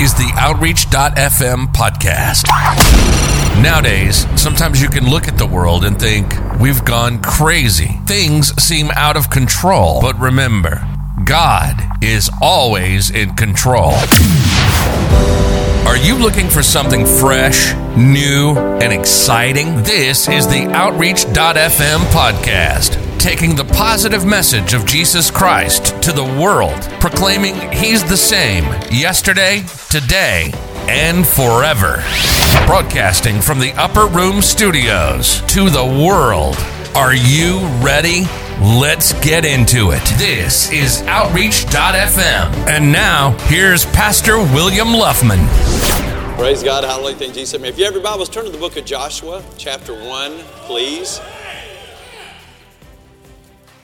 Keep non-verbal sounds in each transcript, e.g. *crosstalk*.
is the Outreach.fm podcast. Nowadays, sometimes you can look at the world and think, we've gone crazy. Things seem out of control. But remember, God is always in control. Are you looking for something fresh, new, and exciting? This is the Outreach.fm podcast, taking the positive message of Jesus Christ to the world, proclaiming He's the same yesterday, today, and forever. Broadcasting from the Upper Room Studios to the world. Are you ready? Let's get into it. This is Outreach.fm. And now, here's Pastor William Luffman. Praise God, hallelujah, thank Jesus. If you have your Bibles, turn to the book of Joshua, chapter 1, please.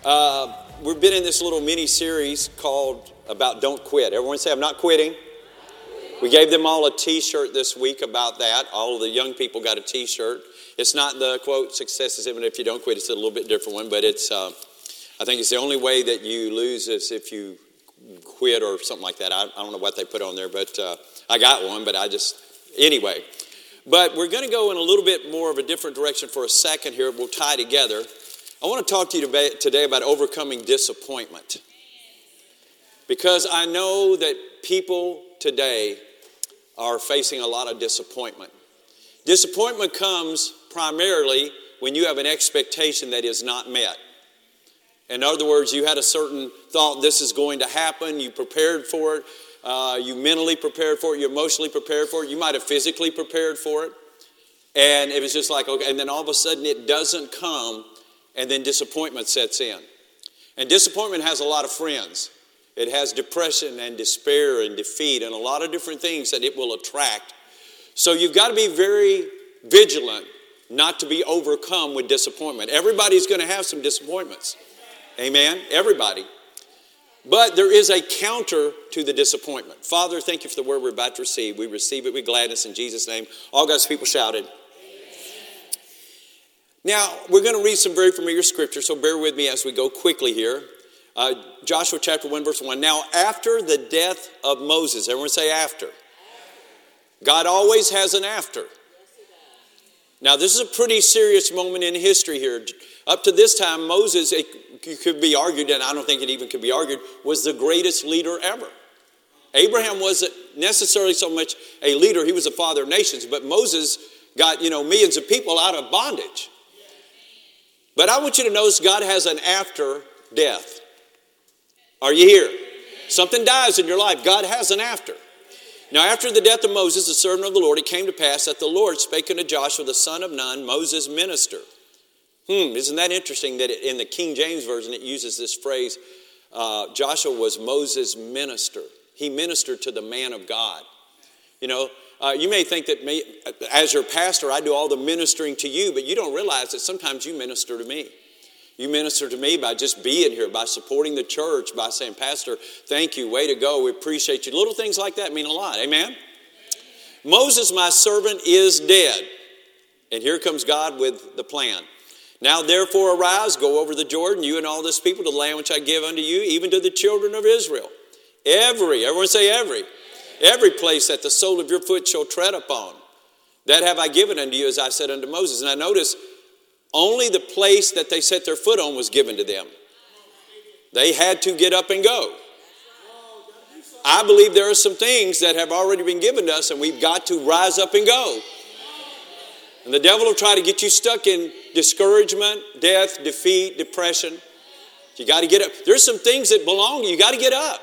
Uh, we've been in this little mini series called About Don't Quit. Everyone say, I'm not quitting. We gave them all a t shirt this week about that. All of the young people got a t shirt. It's not the quote, success is even if you don't quit. It's a little bit different one, but it's, uh, I think it's the only way that you lose is if you quit or something like that. I, I don't know what they put on there, but uh, I got one, but I just, anyway. But we're going to go in a little bit more of a different direction for a second here. We'll tie together. I want to talk to you today about overcoming disappointment. Because I know that people today are facing a lot of disappointment. Disappointment comes primarily when you have an expectation that is not met. In other words, you had a certain thought this is going to happen, you prepared for it, uh, you mentally prepared for it, you emotionally prepared for it, you might have physically prepared for it. And it was just like, okay, and then all of a sudden it doesn't come, and then disappointment sets in. And disappointment has a lot of friends. It has depression and despair and defeat and a lot of different things that it will attract. So you've got to be very vigilant not to be overcome with disappointment. Everybody's going to have some disappointments. Amen? Everybody. But there is a counter to the disappointment. Father, thank you for the word we're about to receive. We receive it with gladness in Jesus' name. All God's people shouted. Now, we're going to read some very familiar scripture, so bear with me as we go quickly here. Uh, Joshua chapter 1, verse 1. Now, after the death of Moses, everyone say after. God always has an after. Now, this is a pretty serious moment in history here. Up to this time, Moses, it could be argued, and I don't think it even could be argued, was the greatest leader ever. Abraham wasn't necessarily so much a leader, he was a father of nations, but Moses got, you know, millions of people out of bondage. But I want you to notice God has an after death. Are you here? Something dies in your life, God has an after. Now, after the death of Moses, the servant of the Lord, it came to pass that the Lord spake unto Joshua, the son of Nun, Moses' minister. Hmm, isn't that interesting that in the King James Version it uses this phrase uh, Joshua was Moses' minister. He ministered to the man of God. You know, uh, you may think that me, as your pastor, I do all the ministering to you, but you don't realize that sometimes you minister to me. You minister to me by just being here, by supporting the church, by saying, Pastor, thank you, way to go, we appreciate you. Little things like that mean a lot. Amen? Moses, my servant, is dead. And here comes God with the plan. Now, therefore, arise, go over the Jordan, you and all this people, to the land which I give unto you, even to the children of Israel. Every, everyone say every, every place that the sole of your foot shall tread upon, that have I given unto you, as I said unto Moses. And I notice only the place that they set their foot on was given to them. They had to get up and go. I believe there are some things that have already been given to us, and we've got to rise up and go. And the devil will try to get you stuck in discouragement, death, defeat, depression. You got to get up. There's some things that belong to you. You got to get up.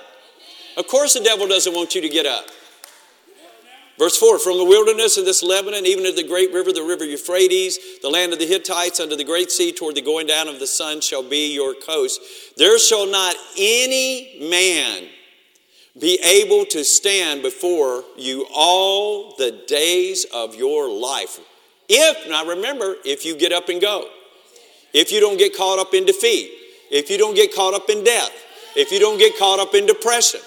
Of course, the devil doesn't want you to get up. Verse 4 From the wilderness of this Lebanon, even to the great river, the river Euphrates, the land of the Hittites, unto the great sea, toward the going down of the sun, shall be your coast. There shall not any man be able to stand before you all the days of your life. If, now remember, if you get up and go, if you don't get caught up in defeat, if you don't get caught up in death, if you don't get caught up in depression.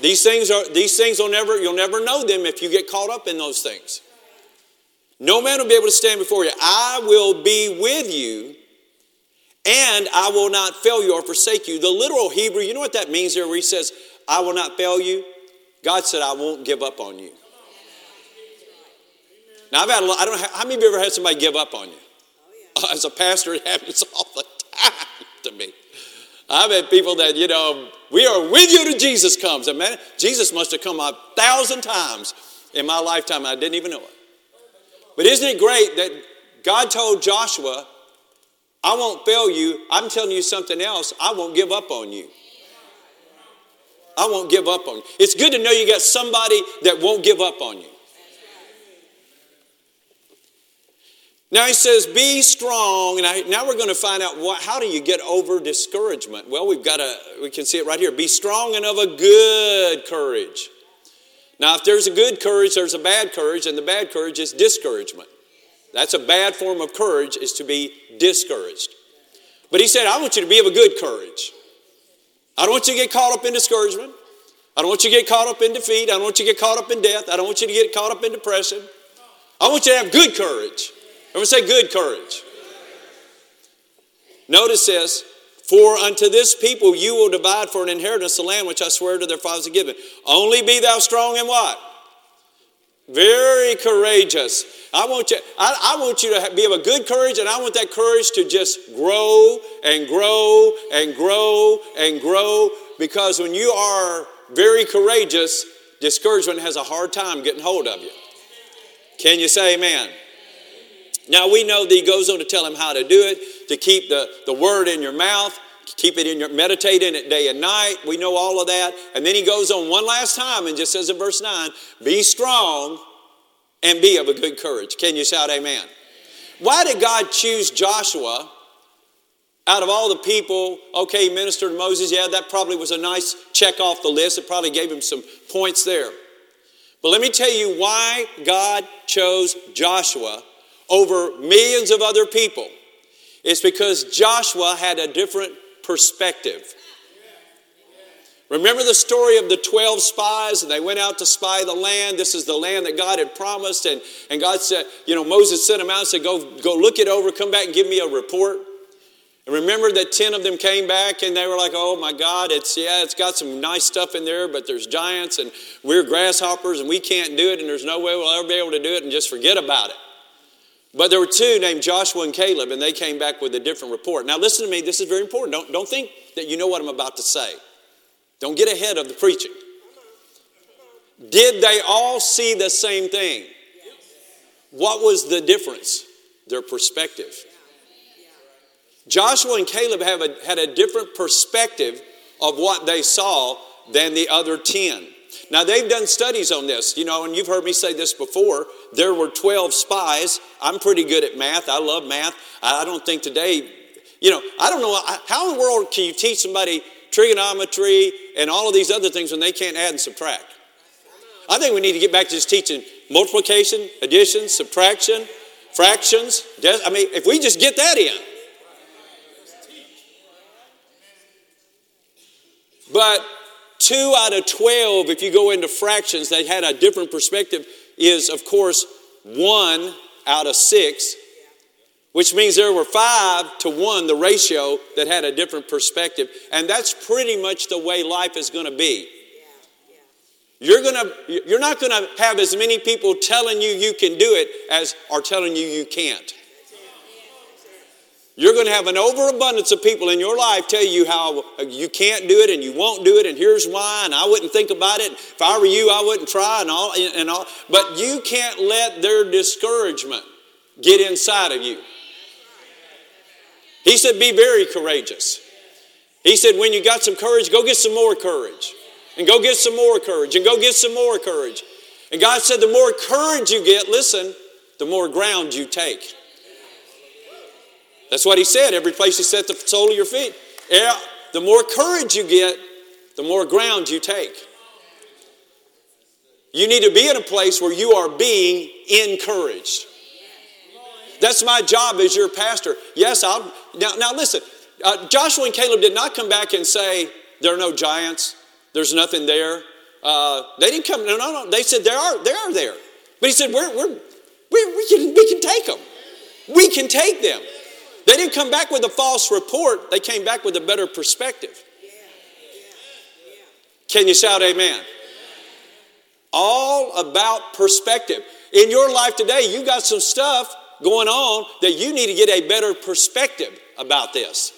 These things are these things will never you'll never know them if you get caught up in those things. No man will be able to stand before you. I will be with you, and I will not fail you or forsake you. The literal Hebrew, you know what that means there where he says, I will not fail you? God said, I won't give up on you. Now, I've had a lot, I don't know, how many of you ever had somebody give up on you? *laughs* As a pastor, it happens all the *laughs* time to me. I've had people that, you know, we are with you till Jesus comes. And man, Jesus must have come a thousand times in my lifetime. I didn't even know it. But isn't it great that God told Joshua, I won't fail you. I'm telling you something else. I won't give up on you. I won't give up on you. It's good to know you got somebody that won't give up on you. Now he says, be strong. And I, now we're going to find out what, how do you get over discouragement? Well, we've got to, we can see it right here. Be strong and of a good courage. Now, if there's a good courage, there's a bad courage, and the bad courage is discouragement. That's a bad form of courage, is to be discouraged. But he said, I want you to be of a good courage. I don't want you to get caught up in discouragement. I don't want you to get caught up in defeat. I don't want you to get caught up in death. I don't want you to get caught up in depression. I want you to have good courage. Everyone say good courage. Notice this. For unto this people you will divide for an inheritance the land which I swear to their fathers to give. Only be thou strong and what? Very courageous. I want you, I, I, want you to be of a good courage, and I want that courage to just grow and grow and grow and grow. Because when you are very courageous, discouragement has a hard time getting hold of you. Can you say amen? Now we know that he goes on to tell him how to do it, to keep the, the word in your mouth, keep it in your meditate in it day and night. We know all of that. And then he goes on one last time and just says in verse 9, be strong and be of a good courage. Can you shout amen? Why did God choose Joshua out of all the people? Okay, he ministered to Moses. Yeah, that probably was a nice check off the list. It probably gave him some points there. But let me tell you why God chose Joshua over millions of other people. It's because Joshua had a different perspective. Remember the story of the 12 spies, and they went out to spy the land. This is the land that God had promised. And, and God said, you know, Moses sent them out and said, go, go look it over, come back and give me a report. And remember that 10 of them came back and they were like, oh my God, it's, yeah, it's got some nice stuff in there, but there's giants and we're grasshoppers and we can't do it and there's no way we'll ever be able to do it and just forget about it. But there were two named Joshua and Caleb, and they came back with a different report. Now, listen to me, this is very important. Don't, don't think that you know what I'm about to say. Don't get ahead of the preaching. Did they all see the same thing? What was the difference? Their perspective. Joshua and Caleb a, had a different perspective of what they saw than the other 10. Now, they've done studies on this, you know, and you've heard me say this before. There were 12 spies. I'm pretty good at math. I love math. I don't think today, you know, I don't know how in the world can you teach somebody trigonometry and all of these other things when they can't add and subtract? I think we need to get back to just teaching multiplication, addition, subtraction, fractions. I mean, if we just get that in. But two out of 12, if you go into fractions, they had a different perspective, is of course one out of six, which means there were five to one, the ratio that had a different perspective. And that's pretty much the way life is going to be. You're, gonna, you're not going to have as many people telling you you can do it as are telling you you can't. You're going to have an overabundance of people in your life tell you how you can't do it and you won't do it and here's why and I wouldn't think about it. If I were you, I wouldn't try and all and all. But you can't let their discouragement get inside of you. He said, be very courageous. He said, when you got some courage, go get some more courage. And go get some more courage. And go get some more courage. And God said, the more courage you get, listen, the more ground you take. That's what he said. Every place you set the sole of your feet. Yeah, the more courage you get, the more ground you take. You need to be in a place where you are being encouraged. That's my job as your pastor. Yes, I'll. Now, now listen, uh, Joshua and Caleb did not come back and say, There are no giants, there's nothing there. Uh, they didn't come, no, no, no. They said, There are, there are there. But he said, we're, we're, we we, can, we can take them. We can take them. They didn't come back with a false report, they came back with a better perspective. Can you shout amen? all about perspective. In your life today, you got some stuff going on that you need to get a better perspective about this.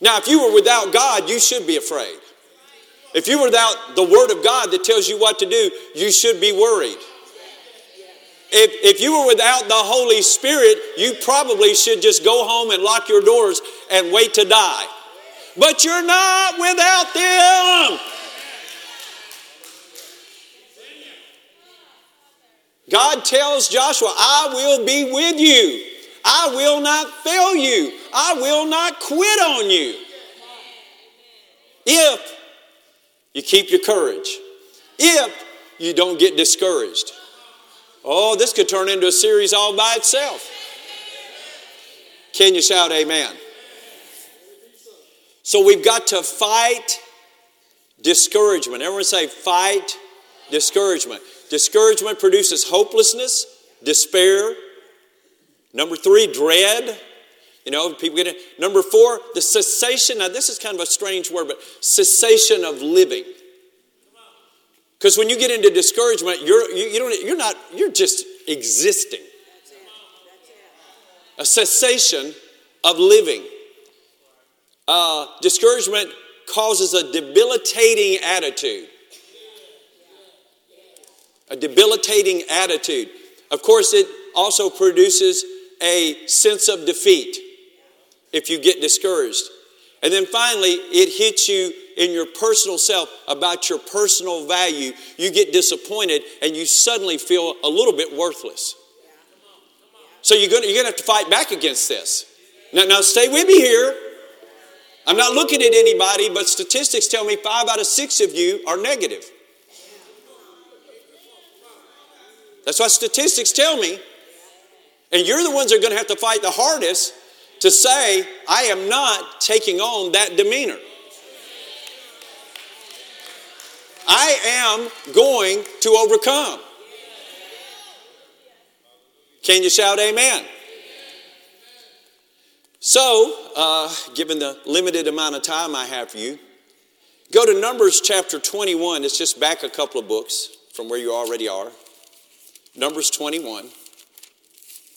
Now, if you were without God, you should be afraid. If you were without the Word of God that tells you what to do, you should be worried. If, if you were without the Holy Spirit, you probably should just go home and lock your doors and wait to die. But you're not without them. God tells Joshua, I will be with you. I will not fail you. I will not quit on you. If you keep your courage, if you don't get discouraged. Oh, this could turn into a series all by itself. Can you shout amen? So we've got to fight discouragement. Everyone say, fight discouragement. Discouragement produces hopelessness, despair. Number three, dread. You know, people get it. Number four, the cessation. Now, this is kind of a strange word, but cessation of living. Because when you get into discouragement, you're, you, you don't, you're not, you're just existing. A cessation of living. Uh, discouragement causes a debilitating attitude a debilitating attitude. Of course, it also produces a sense of defeat if you get discouraged. And then finally, it hits you in your personal self about your personal value. You get disappointed and you suddenly feel a little bit worthless. So you're to, you're to have to fight back against this. Now, now, stay with me here. I'm not looking at anybody, but statistics tell me five out of six of you are negative. That's what statistics tell me. And you're the ones that are going to have to fight the hardest to say, I am not taking on that demeanor. I am going to overcome. Can you shout amen? So, uh, given the limited amount of time I have for you, go to Numbers chapter 21. It's just back a couple of books from where you already are. Numbers 21.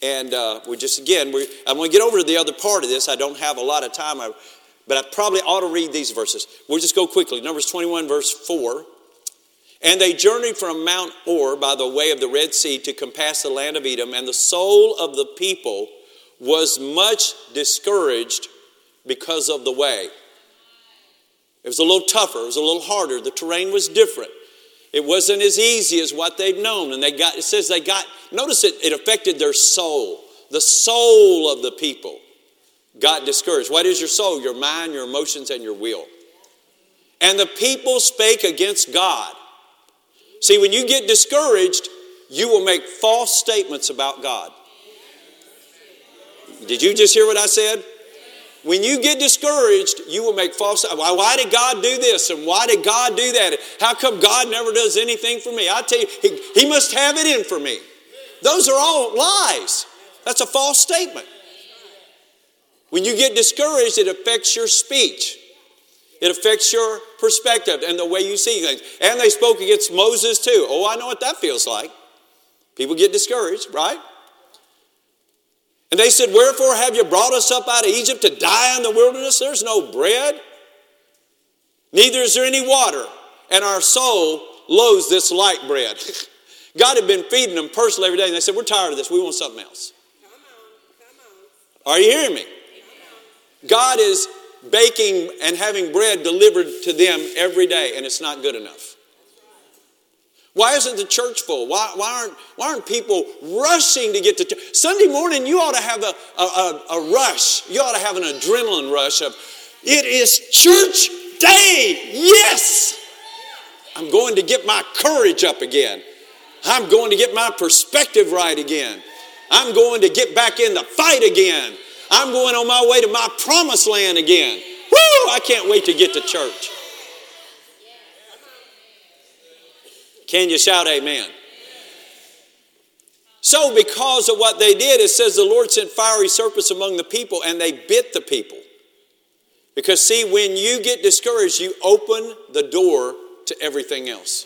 And uh, we just, again, we, I'm going to get over to the other part of this. I don't have a lot of time, I, but I probably ought to read these verses. We'll just go quickly. Numbers 21, verse 4. And they journeyed from Mount Hor by the way of the Red Sea to compass the land of Edom, and the soul of the people was much discouraged because of the way. It was a little tougher, it was a little harder, the terrain was different. It wasn't as easy as what they'd known. And they got, it says they got, notice it, it affected their soul. The soul of the people got discouraged. What is your soul? Your mind, your emotions, and your will. And the people spake against God. See, when you get discouraged, you will make false statements about God. Did you just hear what I said? When you get discouraged, you will make false. Why, why did God do this? And why did God do that? How come God never does anything for me? I tell you, he, he must have it in for me. Those are all lies. That's a false statement. When you get discouraged, it affects your speech. It affects your perspective and the way you see things. And they spoke against Moses too. Oh, I know what that feels like. People get discouraged, right? And they said, Wherefore have you brought us up out of Egypt to die in the wilderness? There's no bread, neither is there any water, and our soul loathes this light bread. *laughs* God had been feeding them personally every day, and they said, We're tired of this. We want something else. Come on, come on. Are you hearing me? God is baking and having bread delivered to them every day, and it's not good enough. Why isn't the church full? Why, why, aren't, why aren't people rushing to get to church? Sunday morning, you ought to have a, a, a, rush. You ought to have an adrenaline rush of, it is church day. Yes! I'm going to get my courage up again. I'm going to get my perspective right again. I'm going to get back in the fight again. I'm going on my way to my promised land again. Woo! I can't wait to get to church. Can you shout amen? So, because of what they did, it says the Lord sent fiery serpents among the people and they bit the people. Because, see, when you get discouraged, you open the door to everything else.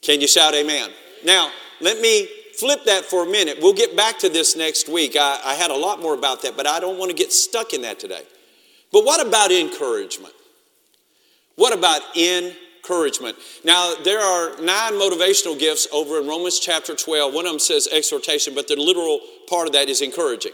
Can you shout amen? Now, let me flip that for a minute. We'll get back to this next week. I, I had a lot more about that, but I don't want to get stuck in that today. But what about encouragement? What about encouragement? Now, there are nine motivational gifts over in Romans chapter 12. One of them says exhortation, but the literal part of that is encouraging.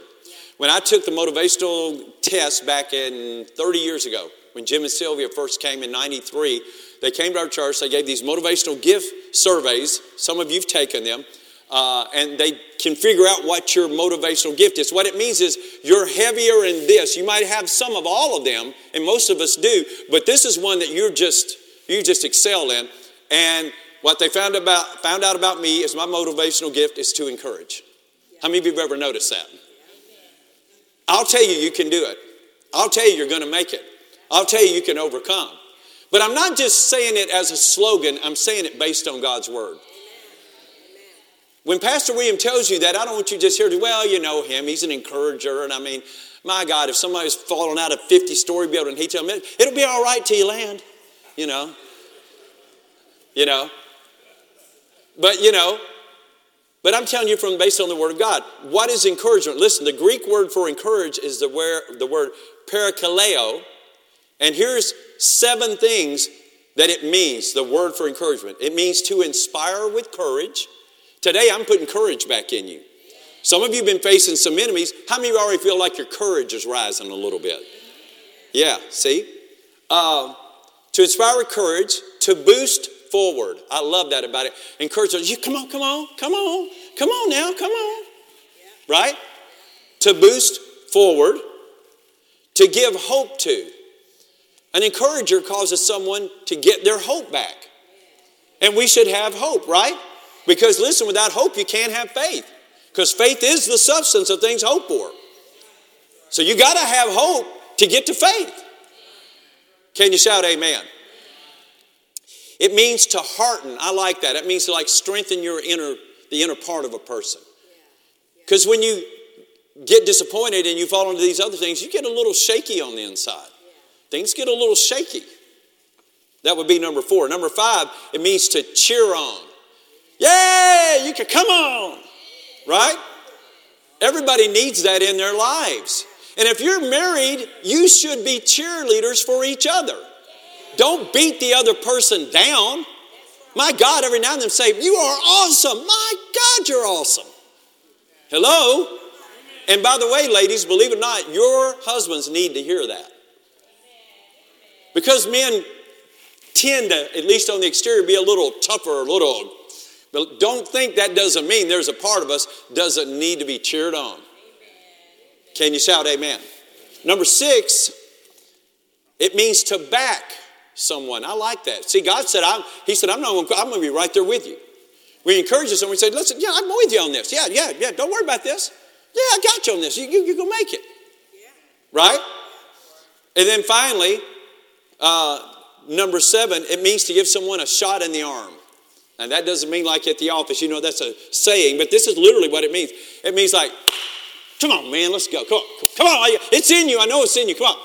When I took the motivational test back in 30 years ago, when Jim and Sylvia first came in 93, they came to our church. They gave these motivational gift surveys. Some of you've taken them. Uh, and they can figure out what your motivational gift is. What it means is you're heavier in this. You might have some of all of them, and most of us do, but this is one that you're just you just excel in. And what they found about found out about me is my motivational gift is to encourage. How many of you have ever noticed that? I'll tell you, you can do it. I'll tell you, you're going to make it. I'll tell you, you can overcome. But I'm not just saying it as a slogan, I'm saying it based on God's word. When Pastor William tells you that, I don't want you just hear, well, you know him, he's an encourager. And I mean, my God, if somebody's falling out of a 50 story building, he tells me, it'll be all right till you land, you know. You know. But, you know, but I'm telling you from based on the Word of God. What is encouragement? Listen, the Greek word for encourage is the, where, the word parakaleo. And here's seven things that it means, the word for encouragement. It means to inspire with courage. Today, I'm putting courage back in you. Some of you have been facing some enemies. How many of you already feel like your courage is rising a little bit? Yeah, see? Uh, to inspire courage, to boost forward. I love that about it. Encourage you, come on, come on, come on, come on now, come on. Right? To boost forward, to give hope to. An encourager causes someone to get their hope back. And we should have hope, right? Because listen, without hope, you can't have faith. Because faith is the substance of things hoped for. So you got to have hope to get to faith. Can you shout amen? It means to hearten. I like that. It means to like strengthen your inner, the inner part of a person. Because when you get disappointed and you fall into these other things, you get a little shaky on the inside. Things get a little shaky. That would be number four. Number five, it means to cheer on. Yay, you can come on, right? Everybody needs that in their lives. And if you're married, you should be cheerleaders for each other. Don't beat the other person down. My God, every now and then say, You are awesome. My God, you're awesome. Hello? And by the way, ladies, believe it or not, your husbands need to hear that. Because men tend to, at least on the exterior, be a little tougher, a little. But don't think that doesn't mean there's a part of us doesn't need to be cheered on. Can you shout amen? Number six, it means to back someone. I like that. See, God said, I'm, He said, I'm not I'm going to be right there with you. We encourage someone, we say, listen, yeah, I'm with you on this. Yeah, yeah, yeah, don't worry about this. Yeah, I got you on this. You, you, you're going to make it. Right? And then finally, uh, number seven, it means to give someone a shot in the arm. And that doesn't mean like at the office, you know, that's a saying, but this is literally what it means. It means like, come on, man, let's go. Come on, come on. It's in you. I know it's in you. Come on.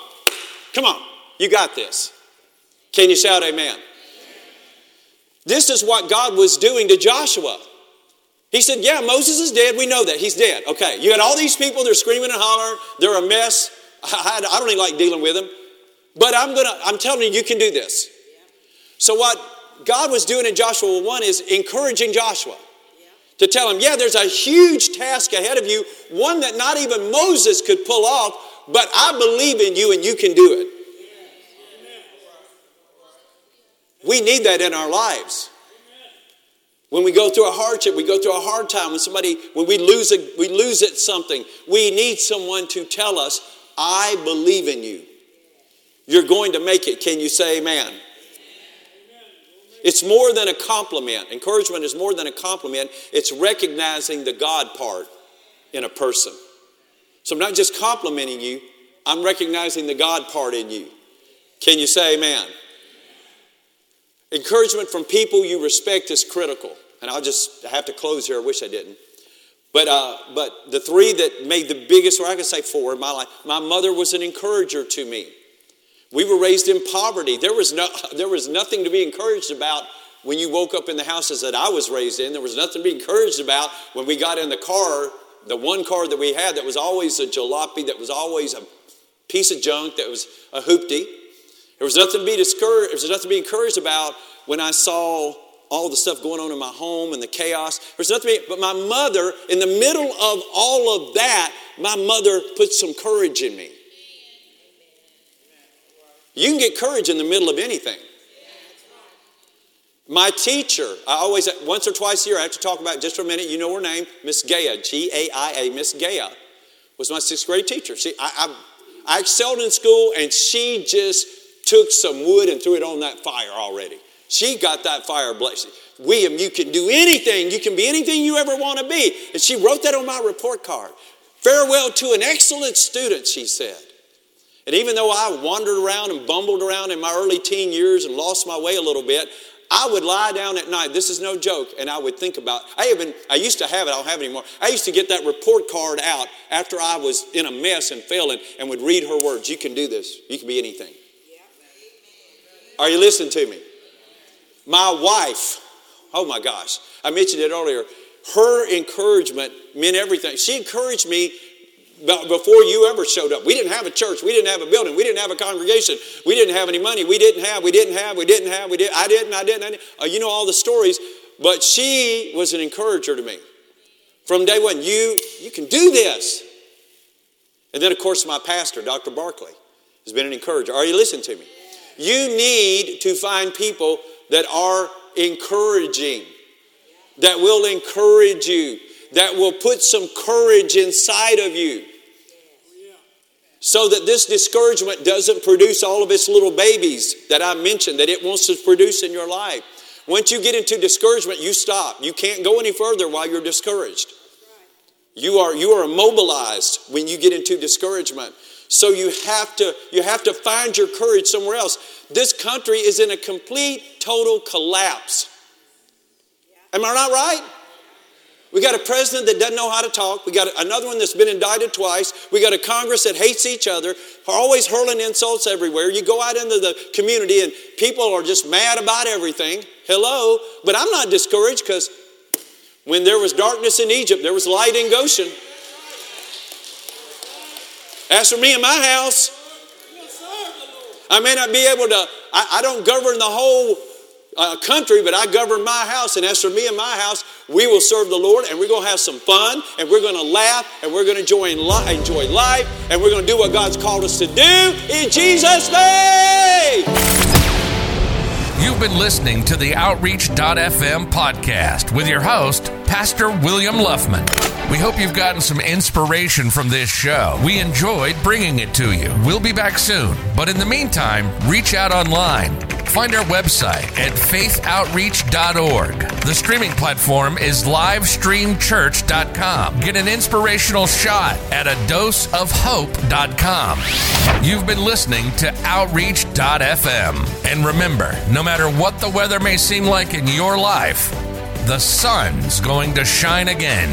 Come on. You got this. Can you shout amen? This is what God was doing to Joshua. He said, Yeah, Moses is dead. We know that. He's dead. Okay. You had all these people, they're screaming and hollering. They're a mess. I, I don't even like dealing with them. But I'm gonna, I'm telling you, you can do this. So what God was doing in Joshua 1 is encouraging Joshua to tell him, yeah, there's a huge task ahead of you, one that not even Moses could pull off, but I believe in you and you can do it. We need that in our lives. When we go through a hardship, we go through a hard time, when somebody, when we lose a, we lose at something, we need someone to tell us, I believe in you. You're going to make it. Can you say amen? It's more than a compliment. Encouragement is more than a compliment, it's recognizing the God part in a person. So I'm not just complimenting you, I'm recognizing the God part in you. Can you say amen? Encouragement from people you respect is critical. And I'll just have to close here. I wish I didn't. But, uh, but the three that made the biggest, or I could say four in my life, my mother was an encourager to me. We were raised in poverty. There was, no, there was nothing to be encouraged about when you woke up in the houses that I was raised in. There was nothing to be encouraged about when we got in the car, the one car that we had that was always a jalopy, that was always a piece of junk, that was a hoopty. There was nothing to be discouraged, there was nothing to be encouraged about when I saw all the stuff going on in my home and the chaos. There's nothing, but my mother, in the middle of all of that, my mother put some courage in me. You can get courage in the middle of anything. My teacher, I always, once or twice a year, I have to talk about just for a minute. You know her name, Miss Gaia, G A I A, Miss Gaia, was my sixth grade teacher. See, I, I, I excelled in school, and she just took some wood and threw it on that fire already. She got that fire blazing. William, you can do anything. You can be anything you ever want to be. And she wrote that on my report card. Farewell to an excellent student, she said. And even though I wandered around and bumbled around in my early teen years and lost my way a little bit, I would lie down at night, this is no joke, and I would think about I even I used to have it, I don't have it anymore. I used to get that report card out after I was in a mess and failing and would read her words. You can do this. You can be anything. Are you listening to me? My wife, oh my gosh, I mentioned it earlier. Her encouragement meant everything. She encouraged me before you ever showed up. We didn't have a church. We didn't have a building. We didn't have a congregation. We didn't have any money. We didn't have, we didn't have, we didn't have, we did. I didn't, I didn't, I didn't. Uh, you know all the stories. But she was an encourager to me. From day one, you, you can do this. And then, of course, my pastor, Dr. Barkley, has been an encourager. Are you listening to me? You need to find people that are encouraging, that will encourage you, that will put some courage inside of you. So that this discouragement doesn't produce all of its little babies that I mentioned that it wants to produce in your life. Once you get into discouragement, you stop. You can't go any further while you're discouraged. You are, you are immobilized when you get into discouragement. So you have to you have to find your courage somewhere else. This country is in a complete total collapse. Am I not right? We got a president that doesn't know how to talk. We got another one that's been indicted twice. We got a Congress that hates each other, always hurling insults everywhere. You go out into the community and people are just mad about everything. Hello. But I'm not discouraged because when there was darkness in Egypt, there was light in Goshen. As for me and my house, I may not be able to, I, I don't govern the whole uh, country, but I govern my house. And as for me and my house, we will serve the Lord and we're going to have some fun and we're going to laugh and we're going to enjoy, enjoy life and we're going to do what God's called us to do in Jesus' name. You've been listening to the Outreach.fm podcast with your host, Pastor William Luffman. We hope you've gotten some inspiration from this show. We enjoyed bringing it to you. We'll be back soon, but in the meantime, reach out online. Find our website at faithoutreach.org. The streaming platform is livestreamchurch.com. Get an inspirational shot at a doseofhope.com. You've been listening to Outreach.fm. And remember, no matter what the weather may seem like in your life, the sun's going to shine again.